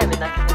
time, and that can